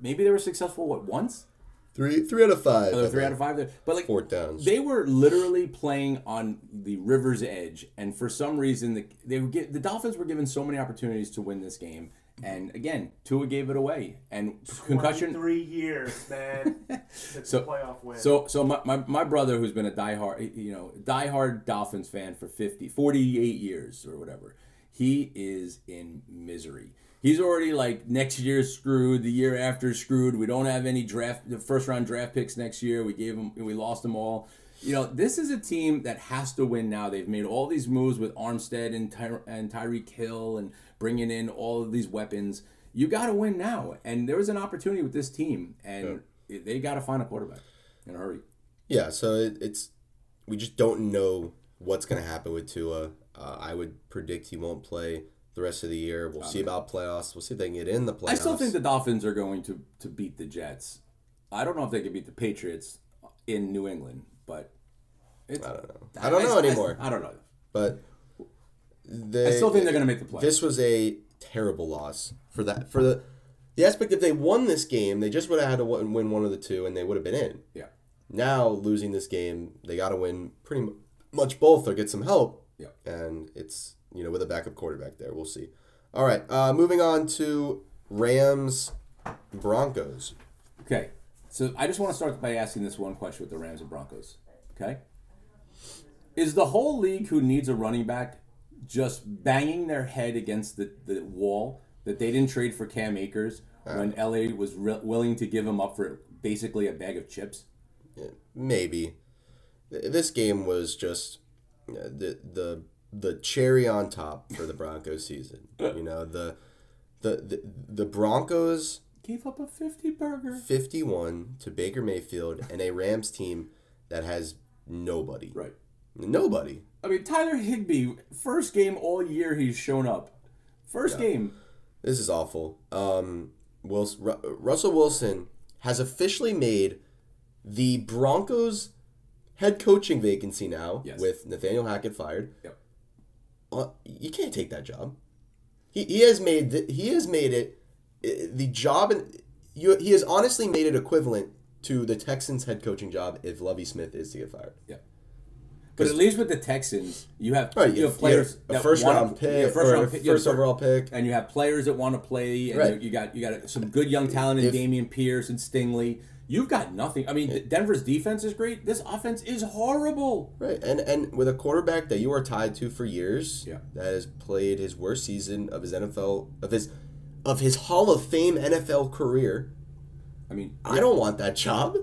maybe they were successful what once? Three three out of five. Or I three out of five there. But like Fourth downs. They were literally playing on the river's edge, and for some reason, the they would get the Dolphins were given so many opportunities to win this game, and again, Tua gave it away, and concussion. Three years, man. [laughs] It's So- a playoff win. So, so my, my, my brother, who's been a diehard, you know, diehard Dolphins fan for 50, 48 years or whatever, he is in misery. He's already like next year's screwed, the year after screwed. We don't have any draft, the first round draft picks next year. We gave them, we lost them all. You know, this is a team that has to win now. They've made all these moves with Armstead and Ty- and Tyreek Hill and bringing in all of these weapons. You got to win now, and there was an opportunity with this team, and they got to find a quarterback in a hurry. Yeah, so it, it's we just don't know what's going to happen with Tua. Uh, I would predict he won't play the rest of the year. We'll see about playoffs. We'll see if they can get in the playoffs. I still think the Dolphins are going to, to beat the Jets. I don't know if they can beat the Patriots in New England, but it's, I don't know. I don't know anymore. I, don't know. but they, I still think they're going to make the playoffs. This was a terrible loss for that for the the aspect. If they won this game, they just would have had to win one of the two, and they would have been in. yeah, Now losing this game, they got to win pretty much both or get some help. Yeah. And it's you know with a backup quarterback there, we'll see. All right, uh, moving on to Rams Broncos. Okay, so I just want to start by asking this one question with the Rams and Broncos. Okay, is the whole league who needs a running back just banging their head against the, the wall that they didn't trade for Cam Akers when LA was re- willing to give him up for basically a bag of chips? maybe this game was just uh, the the the cherry on top for the Broncos season. You know the the the, the Broncos Gave up a 50 burger. 51 to Baker Mayfield and a Rams team that has nobody. Right. Nobody. I mean, Tyler Higbee, first game all year he's shown up. First game. This is awful. Um, Wilson, Ru- Russell Wilson has officially made the Broncos head coaching vacancy now Yes. with Nathaniel Hackett fired. Yep. Uh, you can't take that job. He, he has made the, he has made it uh, the job and you, he has honestly made it equivalent to the Texans head coaching job if Lovie Smith is to get fired. Yeah. But at least with the Texans, you have Right, you have players a that first wanna- round pick, first round a pick, first overall pick. and you have players that want to play, and Right. you got you got some good young talent in If- Dameon Pierce and Stingley. You've got nothing. I mean, Denver's defense is great. This offense is horrible. Right, and and with a quarterback that you are tied to for years, Yeah. that has played his worst season of his NFL of his of his Hall of Fame NFL career. I mean, I don't want that job.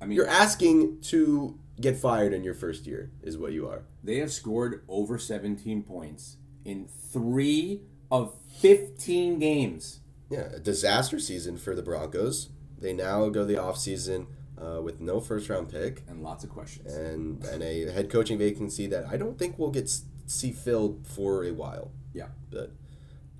I mean, You're asking to get fired in your first year, is what you are. they have scored over 17 points in three of 15 games. Yeah, a disaster season for the Broncos. They now go the offseason uh, with no first round pick And lots of questions. and and a head coaching vacancy that I don't think will get see filled for a while. Yeah. But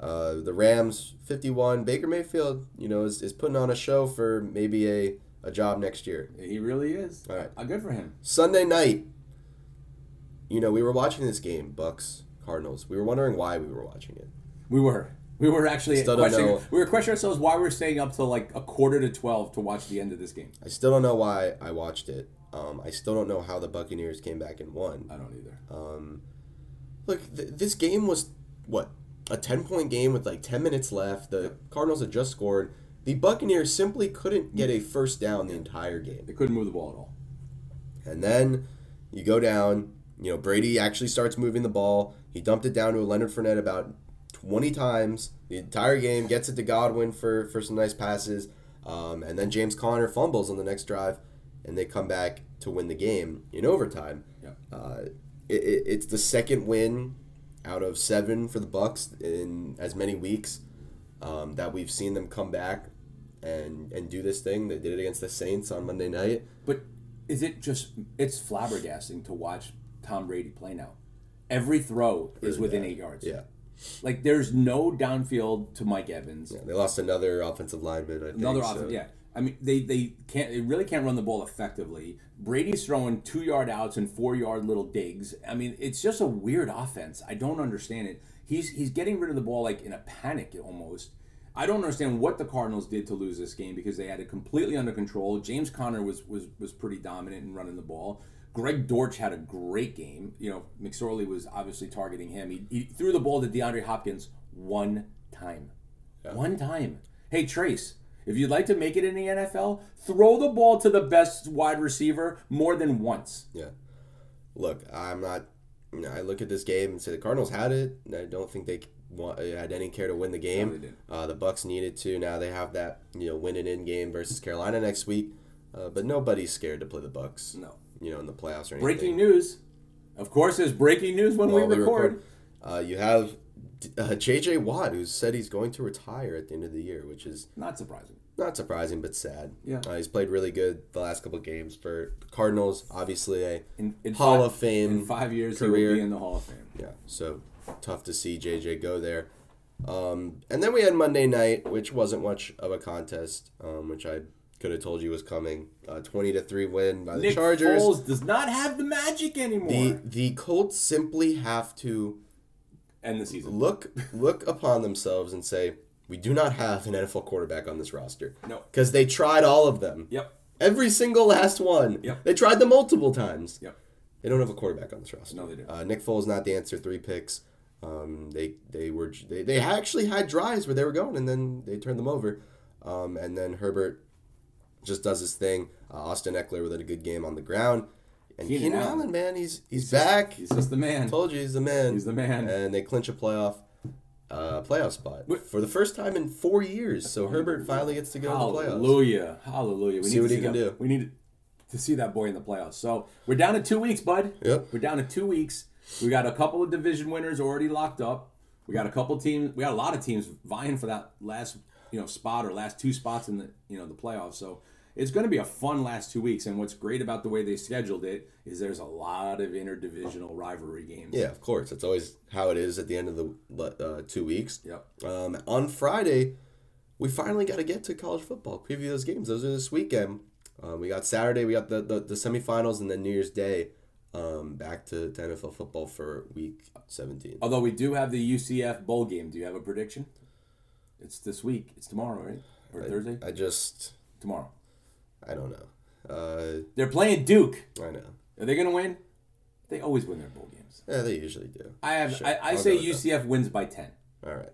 uh, the Rams, 51. Baker Mayfield, you know, is, is putting on a show for maybe a, a job next year. He really is. All right. Uh, good for him. Sunday night, you know, we were watching this game, Bucks, Cardinals. We were wondering why we were watching it. We were. We were actually Still questioning. We were questioning ourselves why we were staying up till like a quarter to twelve to watch the end of this game. I still don't know why I watched it. Um, I still don't know how the Buccaneers came back and won. I don't either. Look, th- this game was, what, a 10 point game with like 10 minutes left. The Cardinals had just scored. The Buccaneers simply couldn't get a first down the entire game. they couldn't move the ball at all. And then you go down. You know, Brady actually starts moving the ball. He dumped it down to Leonard Fournette about 20 times the entire game. Gets it to Godwin for, for some nice passes. Um, and then James Conner fumbles on the next drive, and they come back to win the game in overtime. Yeah. Uh, it, it, it's the second win out of seven for the Bucks in as many weeks um, that we've seen them come back and and do this thing. They did it against the Saints on Monday night. But is it just? It's flabbergasting to watch Tom Brady play now. Every throw is within eight yards. Yeah. Like there's no downfield to Mike Evans. They lost another offensive lineman. I think, Another so- yeah. I mean, they, they can't. They really can't run the ball effectively. Brady's throwing two yard outs and four yard little digs. I mean, it's just a weird offense. I don't understand it. He's he's getting rid of the ball like in a panic almost. I don't understand what the Cardinals did to lose this game because they had it completely under control. James Conner was was was pretty dominant in running the ball. Greg Dortch had a great game. You know, McSorley was obviously targeting him. He, he threw the ball to DeAndre Hopkins one time. One time. Hey, Trace, if you'd like to make it in the NFL, throw the ball to the best wide receiver more than once. Yeah. Look, I'm not. You know, I look at this game and say the Cardinals had it. I don't think they want, had any care to win the game. they didn't. Uh, the Bucks needed to. Now they have that you know win it in game versus Carolina next week. Uh, but nobody's scared to play the Bucks. No. You know in the playoffs or anything. Breaking news. Of course, there's breaking news when While we record. Uh, you have uh, J.J. Watt, who said he's going to retire at the end of the year, which is Not surprising. not surprising but sad. Yeah. Uh, he's played really good the last couple of games for the Cardinals. Obviously, a In, in Hall five- of Fame In five years, he career. will be in the Hall of Fame. Yeah, so tough to see JJ go there. Um, and then we had Monday night, which wasn't much of a contest, um, which I could have told you was coming. Uh, Twenty to three win by the Nick Chargers. Foles does not have the magic anymore. The the Colts simply have to End the season. look look upon themselves and say, we do not have an NFL quarterback on this roster. No. because they tried all of them. Yep. Every single last one. Yep. They tried them multiple times. Yep. They don't have a quarterback on this roster. No, they don't. Uh, Nick Foles not the answer. Three picks. Um, they they were they, they actually had drives where they were going, and then they turned them over. Um, and then Herbert just does his thing. Uh, Austin Ekeler with a good game on the ground. And Keenan Keenan Allen. Allen, man, he's he's, back. He's just the man. Told you he's the man. He's the man. And they clinch a playoff uh, playoff spot What- for the first time in four years. So Herbert finally gets to go to the playoffs. Hallelujah. Hallelujah. We See need what to he can that. do. We need to see that boy in the playoffs. So we're down to two weeks, bud. Yep. We're down to two weeks. We got a couple of division winners already locked up. We got a couple teams. We got a lot of teams vying for that last you know spot or last two spots in the you know the playoffs. So it's going to be a fun last two weeks. And what's great about the way they scheduled it is there's a lot of interdivisional rivalry games. Yeah, of course. That's always how it is at the end of the uh, two weeks. Yep. Um, on Friday, we finally got to get to college football. Preview those games. Those are this weekend. Um, we got Saturday. We got the, the, the semifinals, and then New Year's Day. Um, back to, to NFL football for week 17. Although we do have the UCF bowl game. Do you have a prediction? It's this week. It's tomorrow, right? Or Thursday? I just, tomorrow. I don't know. Uh, They're playing Duke. I know. Are they going to win? They always win their bowl games. Yeah, they usually do. I have. Sure, I, I say UCF wins by ten. All right.